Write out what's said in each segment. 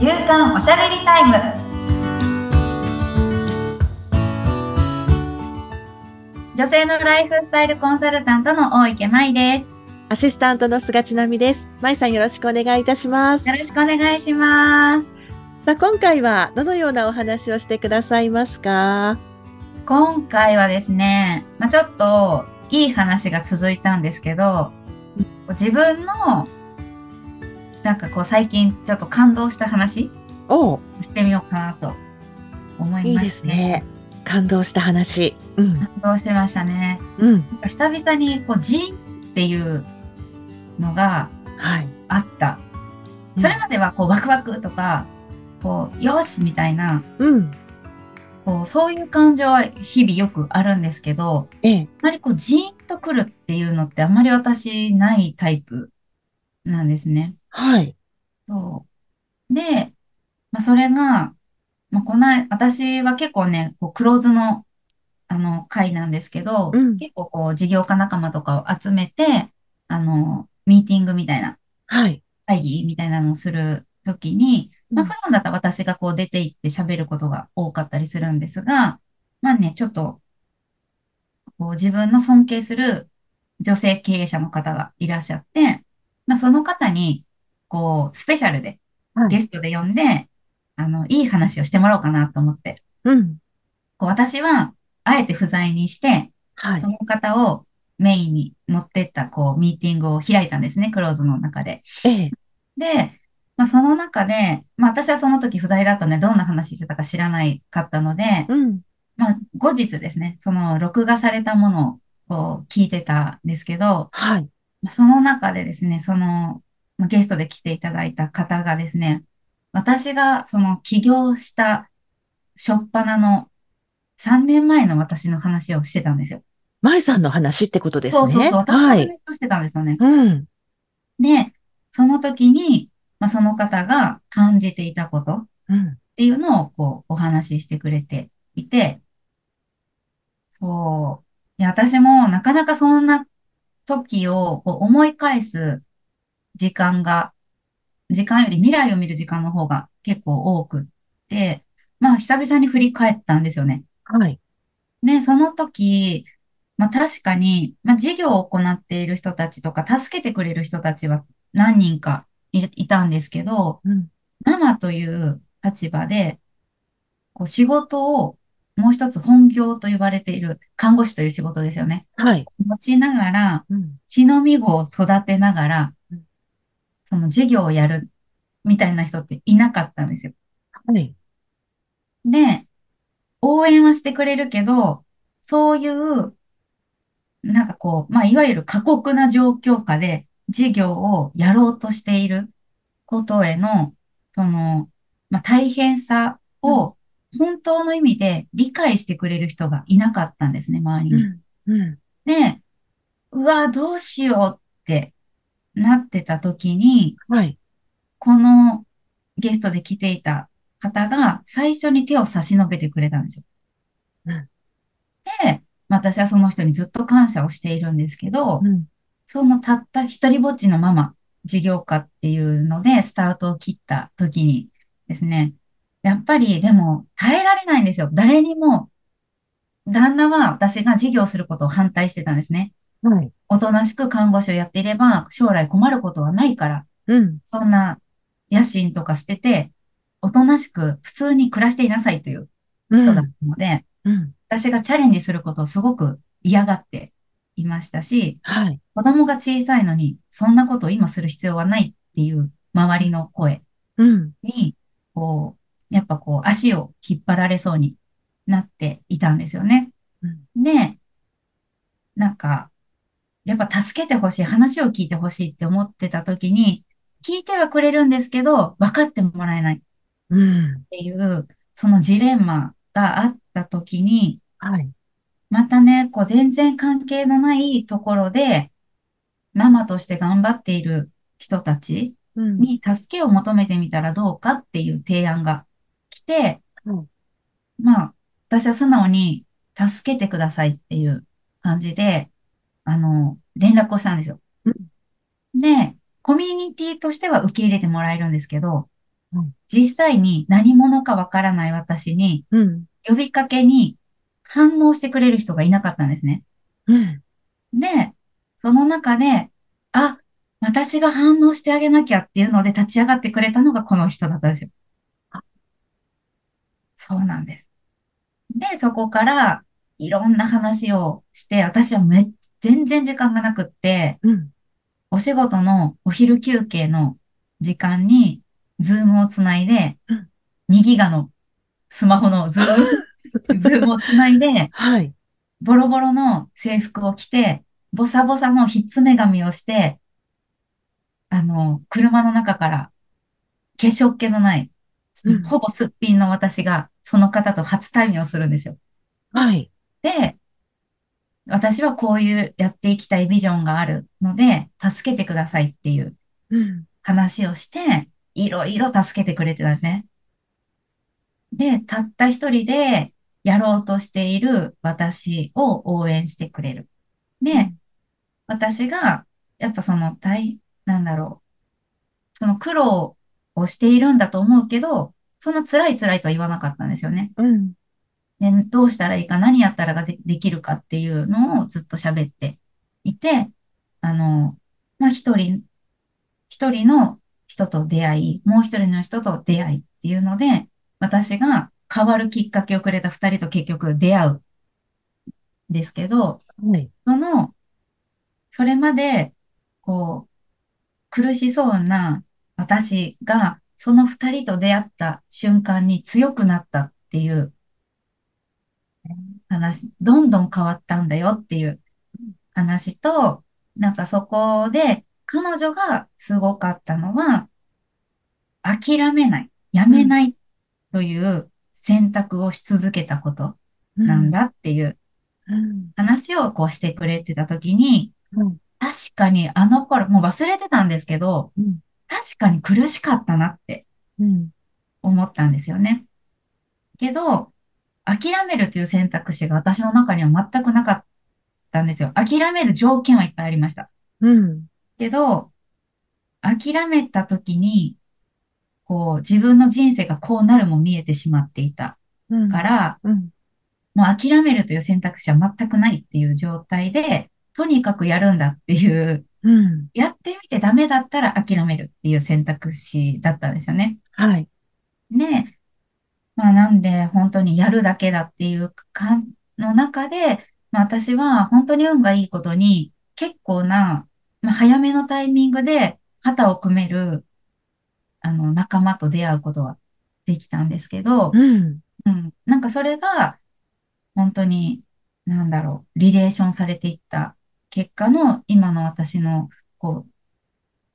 夕刊おしゃべりタイム。女性のライフスタイルコンサルタントの大池舞です。アシスタントの菅千奈美です。舞さんよろしくお願いいたします。よろしくお願いします。さあ、今回はどのようなお話をしてくださいますか？今回はですね、まあ、ちょっといい話が続いたんですけど自分のなんかこう最近ちょっと感動した話をしてみようかなと思いいいまですね。感動した話。うん。感動しましたね。うん。なんか久々にこうジーンっていうのがはい。あった。それまではこうワクワクとか、こう、よしみたいな、うん。こう、そういう感情は日々よくあるんですけど、ええ。あまりこう、ジーンとくるっていうのってあんまり私ないタイプなんですね。はい。そう。で、まあ、それが、まあ、こない、私は結構ね、こう、クローズの、あの、会なんですけど、うん結構こう、事業家仲間とかを集めて、あの、ミーティングみたいな、はい。会議みたいなのをするときに、まあ、うん普段だったら私がこう出て行って喋ることが多かったりするんですが、まあね、ちょっと、こう自分の尊敬する女性経営者の方がいらっしゃって、まあ、その方に、こう、スペシャルで、はいゲストで呼んで、あの、いい話をしてもらおうかなと思って、うん。こう私は、あえて不在にして、はいそ。の方をメインに持ってった、こう、ミーティングを開いたんですね、クローズの中で。ええ。で、まあ、その中で、まあ、私はその時不在だったので、どんな話してたか知らないかったので、うん。まあ、後日ですね、その録画されたものをこう聞いてたんですけど、はい。まあその中でですね、その、まあゲストで来ていただいた方がですね、私がその起業した初っ端の3年前の私の話をしてたんですよ。舞さんの話ってことですね。そうそうそう、私のはい。話をしてたんですよね。うん。で、その時に、まあ、その方が感じていたことっうん。ていうのをこうお話ししてくれていて、そう。いや、私もなかなかそんな時をこう思い返す時間が、時間より未来を見る時間の方が結構多くって、まあ久々に振り返ったんですよね。はい。ね、その時、まあ確かに、まあ事業を行っている人たちとか、助けてくれる人たちは何人かい、いたんですけど、うん。ママという立場で、こう仕事をもう一つ本業と呼ばれている看護師という仕事ですよね。はい。持ちながら、うん。血のみ子を育てながらうん、その事業をやるみたいな人っていなかったんですよ。はい。で、応援はしてくれるけど、そういう、なんかこう、まあ、いわゆる過酷な状況下で事業をやろうとしていることへの、その、まあ、大変さを本当の意味で理解してくれる人がいなかったんですね、周りに。うん。うん。で、うわ、どうしようってなってた時に、はい。このゲストで来ていた方が最初に手を差し伸べてくれたんですよ。うんで、私はその人にずっと感謝をしているんですけど、うん。そのたった一人ぼっちのママ、事業家っていうのでスタートを切った時にですね、やっぱりでも耐えられないんですよ。誰にも、旦那は私が事業することを反対してたんですね。はい。おとなしく看護師をやっていれば将来困ることはないから、うん。そんな野心とか捨てて、おとなしく普通に暮らしていなさいという人だったので、うん。私がチャレンジすることをすごく嫌がっていましたし、はい。子供が小さいのに、そんなことを今する必要はないっていう周りの声うん。に、こう、やっぱこう足を引っ張られそうになっていたんですよね。うん。で、なんか、やっぱ助けてほしい、話を聞いてほしいって思ってた時に、聞いてはくれるんですけど、分かってもらえないっうん。ていう、そのジレンマがあった時に、はい。またね、こう全然関係のないところで、ママとして頑張っている人たちうん。に助けを求めてみたらどうかっていう提案が来て、うんまあ、私は素直に助けてくださいっていう感じで、あの、連絡をしたんですよ。うんで、コミュニティとしては受け入れてもらえるんですけどうん、実際に何者かわからない私に、うん。呼びかけに反応してくれる人がいなかったんですね。うん。で、その中で、あ、私が反応してあげなきゃっていうので立ち上がってくれたのがこの人だったんですよ。そうなんです。で、そこからいろんな話をして、私はめ、全然時間がなくって、うん。お仕事のお昼休憩の時間に、ズームをつないでうん、2ギガのスマホのズーム、ズームをつないで、はい。ボロボロの制服を着て、ボサボサのひっつめ髪をして、あの、車の中から化粧っ気のない、うんほぼすっぴんの私が、その方と初対面をするんですよ。はい。で、私はこういうやっていきたいビジョンがあるので、助けてくださいっていううん。話をして、いろいろ助けてくれてたんですね。で、たった一人でやろうとしている私を応援してくれる。で、私が、やっぱその大、なんだろう。その苦労をしているんだと思うけど、そんな辛い辛いとは言わなかったんですよね。うん。で、どうしたらいいか、何やったらがで、できるかっていうのをずっと喋っていて、あの、まあ、一人、一人の人と出会い、もう一人の人と出会いっていうので、私が変わるきっかけをくれた二人と結局出会うんですけど、はい。その、それまで、こう、苦しそうな私が、その二人と出会った瞬間に強くなったっていう話、どんどん変わったんだよっていう話と、なんかそこで、彼女がすごかったのは、諦めない、やめないという選択をし続けたことなんだっていううん。話をこうしてくれてた時に、うん。確かにあの頃、もう忘れてたんですけど、うん。確かに苦しかったなってうん。思ったんですよね。けど、諦めるという選択肢が私の中には全くなかったんですよ。諦める条件はいっぱいありました。うん。けど、諦めた時に、こう、自分の人生がこうなるも見えてしまっていたうん。から、うん。もう諦めるという選択肢は全くないっていう状態で、とにかくやるんだっていう、うん。やってみてダメだったら諦めるっていう選択肢だったんですよね。はい。で、まあなんで本当にやるだけだっていう感の中で、まあ私は本当に運がいいことに結構な、まあ早めのタイミングで肩を組める、あの仲間と出会うことはできたんですけど、うん。うん。なんかそれが、本当に、なんだろう、リレーションされていった結果の今の私の、こう、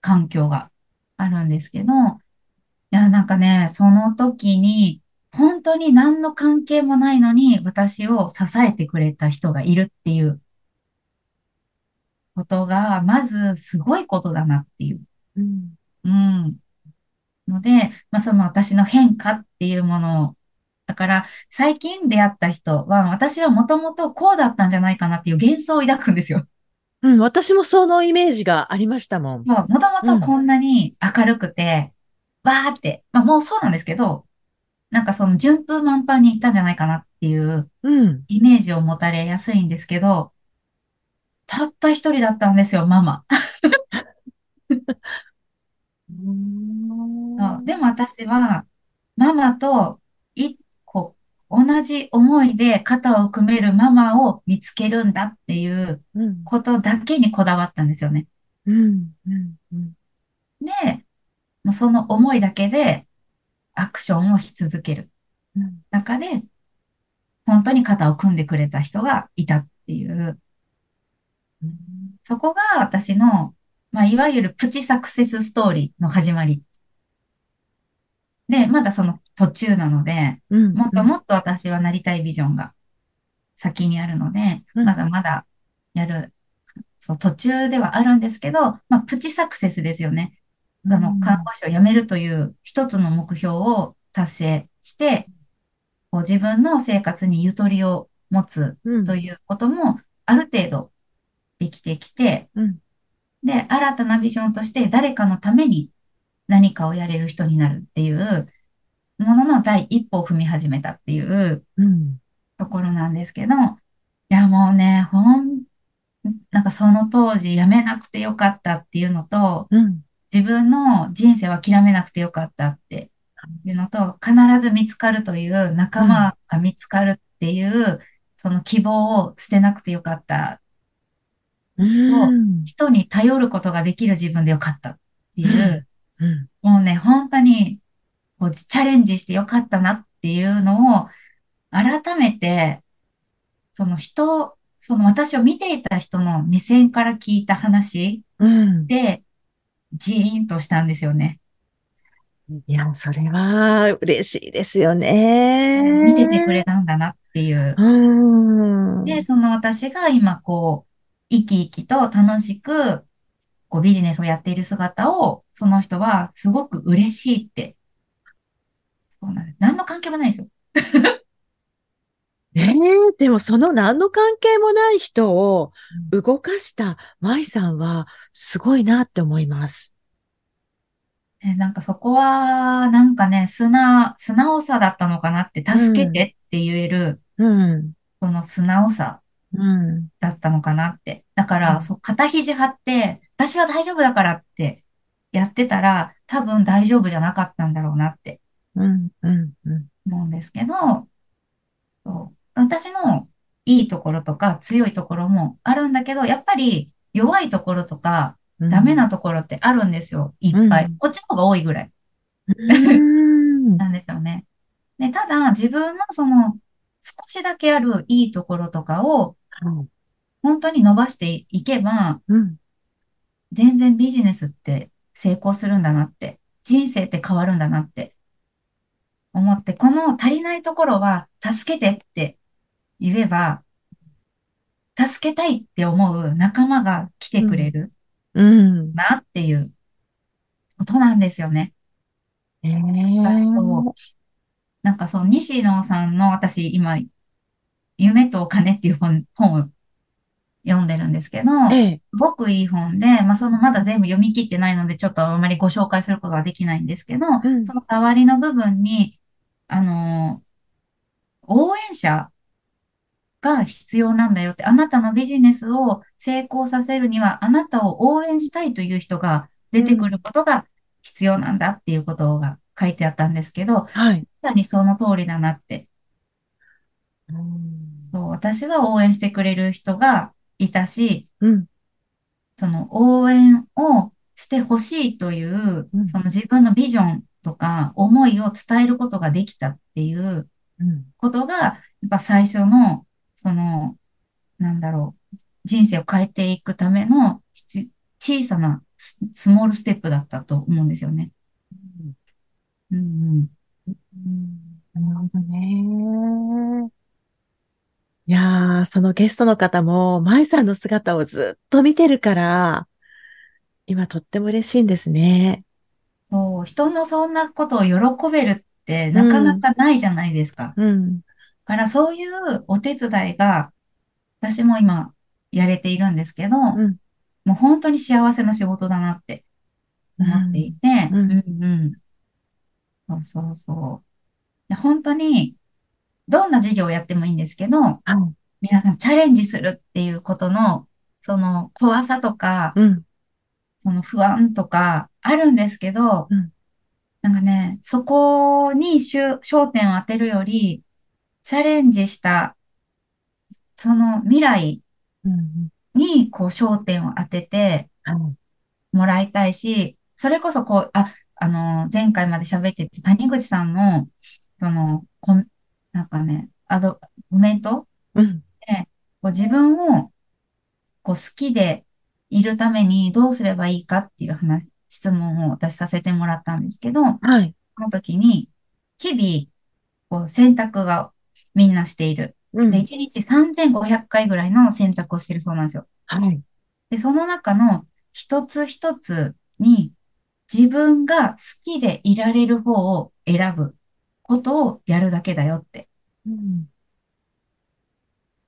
環境があるんですけど、いや、なんかね、その時に、本当に何の関係もないのに私を支えてくれた人がいるっていうことが、まずすごいことだなっていう。うん。うん。ので、まあ、その私の変化っていうものを、だから、最近出会った人は、私はもともとこうだったんじゃないかなっていう幻想を抱くんですよ。うん。私もそのイメージがありましたもん。もともとこんなに明るくて、わーって、まあ、もうそうなんですけど、なんかその順風満帆に行ったんじゃないかなっていううん。イメージを持たれやすいんですけど、たった一人だったんですよ、ママ。そうでも私は、ママと、い、こう、同じ思いで肩を組めるママを見つけるんだっていううん。ことだけにこだわったんですよね。うん。うん。うん。で、もうその思いだけでアクションをし続けるうん。中で、本当に肩を組んでくれた人がいたっていう、そこが私の、まあ、いわゆるプチサクセスストーリーの始まり。で、まだその途中なので、うん。もっともっと私はなりたいビジョンが先にあるので、うんまだまだやる、そう、途中ではあるんですけど、まあ、プチサクセスですよね。あの、看護師を辞めるという一つの目標を達成して、こう自分の生活にゆとりを持つうん。ということもある程度できてきて、うん。で、新たなビジョンとして誰かのために何かをやれる人になるっていう、ものの第一歩を踏み始めたっていううん。ところなんですけど、いやもうね、ほん、なんかその当時やめなくてよかったっていうのと、うん。自分の人生は諦めなくてよかったっていうのと、必ず見つかるという仲うん。間が見つかるっていう、その希望を捨てなくてよかったうと、ん。人に頼ることができる自分でよかったっていう、うん。もうね、本当にこうチャレンジしてよかったなっていうのを改めて、その人、その私を見ていた人の目線から聞いた話うん。で、ジーンとしたんですよね。いや、それは嬉しいですよ見ててくれね。たんだなっていう。うで、ん。その私が今こう、生き生きと楽しく、こうビジネスをやっている姿を、その人はすごく嬉しいって。そうなんです。何の関係もないですよ。ね え、でもその何の関係もない人をうん動かした舞さんはすごいなって思います。え、なんかそこは、なんかね、素直、素直さだったのかなって、う助けてん。って言える、うん。その素直さうん。だったのかなって。だから、うん。そう、肩肘張って、私は大丈夫だからってやってたら、多分大丈夫じゃなかったんだろうなってうん。うん。うん。思うんですけど、そう私のいいところとか強いところもあるんだけど、やっぱり弱いところとかうん。ダメなところってあるんですよ。いっぱい。うん。こっちの方が多いぐらいうん。なんですよね。で、ただ自分のその少しだけあるいいところとかをはい。本当に伸ばしていけば、うん。全然ビジネスって成功するんだなって、人生って変わるんだなって思って、この足りないところは助けてって言えば、助けたいって思う仲間が来てうん。くれるうん。なっていうことなんですよね。えあと、え。なんかその西野さんの私今、夢とお金っていう本、本を読んでるんですけど、すええ。ごくいい本で、まあそのまだ全部読み切ってないので、ちょっとあまりご紹介することができないんですけど、うん。その触りの部分に、あの、応援者が必要なんだよって、あなたのビジネスを成功させるには、あなたを応援したいという人が出てくうん。ることが必要なんだっていうことが書いてあったんですけど、まはい。さにその通りだなって。うん。そう、私は応援してくれる人がいたし、うん。その応援をしてほしいという、うん。その自分のビジョンとか思いを伝えることができたっていううん。ことが、やっぱ最初の、その、なんだろう、人生を変えていくためのし小さなス、スモールステップだったと思うんですよね。うんうん。うんなるほどね。いやー、そのゲストの方も、舞さんの姿をずっと見てるから、今とっても嬉しいんですね。そう、人のそんなことを喜べるってうなかなん。かないじゃないですか。うん。だからそういうお手伝いが私も今やれているんですけど、もうん。う本当に幸せな仕事だなってう思っていん。て、うん。うんうん。そうそうそう。で本当にどんな事業をやってもいいんですけど、はい。皆さんチャレンジするっていうことの、その怖さとか、うん。その不安とかあるんですけど、うん。なんかね、そこに焦焦点を当てるより、チャレンジしたその未来うん。にこう焦点を当ててはい。もらいたいし、それこそこう、あ、あの、前回まで喋ってて谷口さんの、その、こん、なんかね、アド、コメントうん。で、こう自分をこう好きでいるためにどうすればいいかっていう話、質問を私させてもらったんですけど、そはい。の時に、日々、こう選択がみんなしている。で、うん。1日3500回ぐらいの選択をしてるそうなんですよ。はい。で、その中の一つ一つに自分が好きでいられる方を選ぶことをやるだけだよって。うん。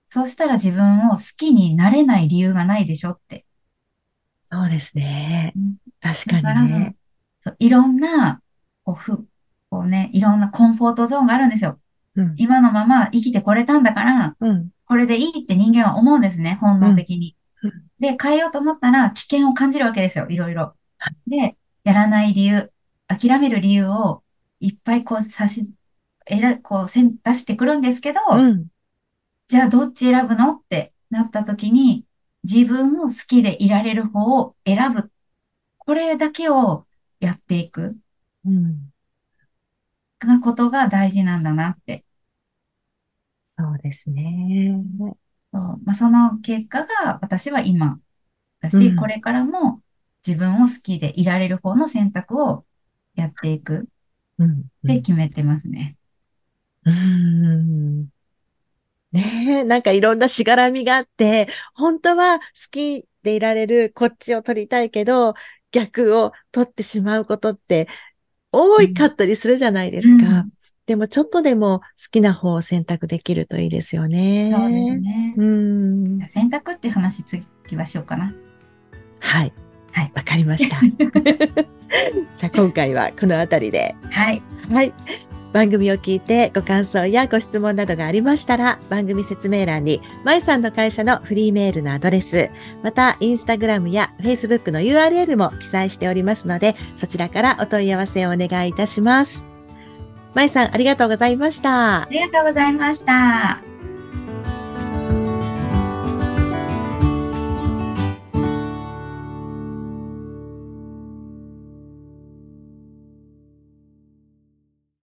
そうしたら自分を好きになれない理由がないでしょって。そうですね。うん確かにね。そういろんな、こう、ふ、ここうね、いろんなコンフォートゾーンがあるんですよ。うん。今のまま生きてこれたんだから、うん。これでいいって人間は思うんですね、本能的にうん。で、変えようと思ったら危険を感じるわけですよ、いろいろ。で、やらない理由、諦める理由をいっぱいこう差し、えら、こうせん出してくるんですけど、うん。じゃあどっち選ぶの？ってなった時に、自分を好きでいられる方を選ぶ。これだけをやっていくうん。なことが大事なんだなって。そうですね。そうまあ、その結果が私は今だし、うんこれからも自分を好きでいられる方の選択をやっていくうん。って決めてますね。うん。ねえ、なんかいろんなしがらみがあって、本当は好きでいられるこっちを取りたいけど、逆を取ってしまうことって多いかったりするじゃないですか。うんでもちょっとでも好きな方を選択できるといいですよね。そうですね。うん。選択って話次はしようかな。はい。はいわかりました。じゃあ今回はこのあたりで。はい。はい。番組を聞いてご感想やご質問などがありましたら、番組説明欄に、まいさんの会社のフリーメールのアドレス、また、インスタグラムやフェイスブックの URL も記載しておりますので、そちらからお問い合わせをお願いいたします。まいさん、ありがとうございましたあ。りがとうございました。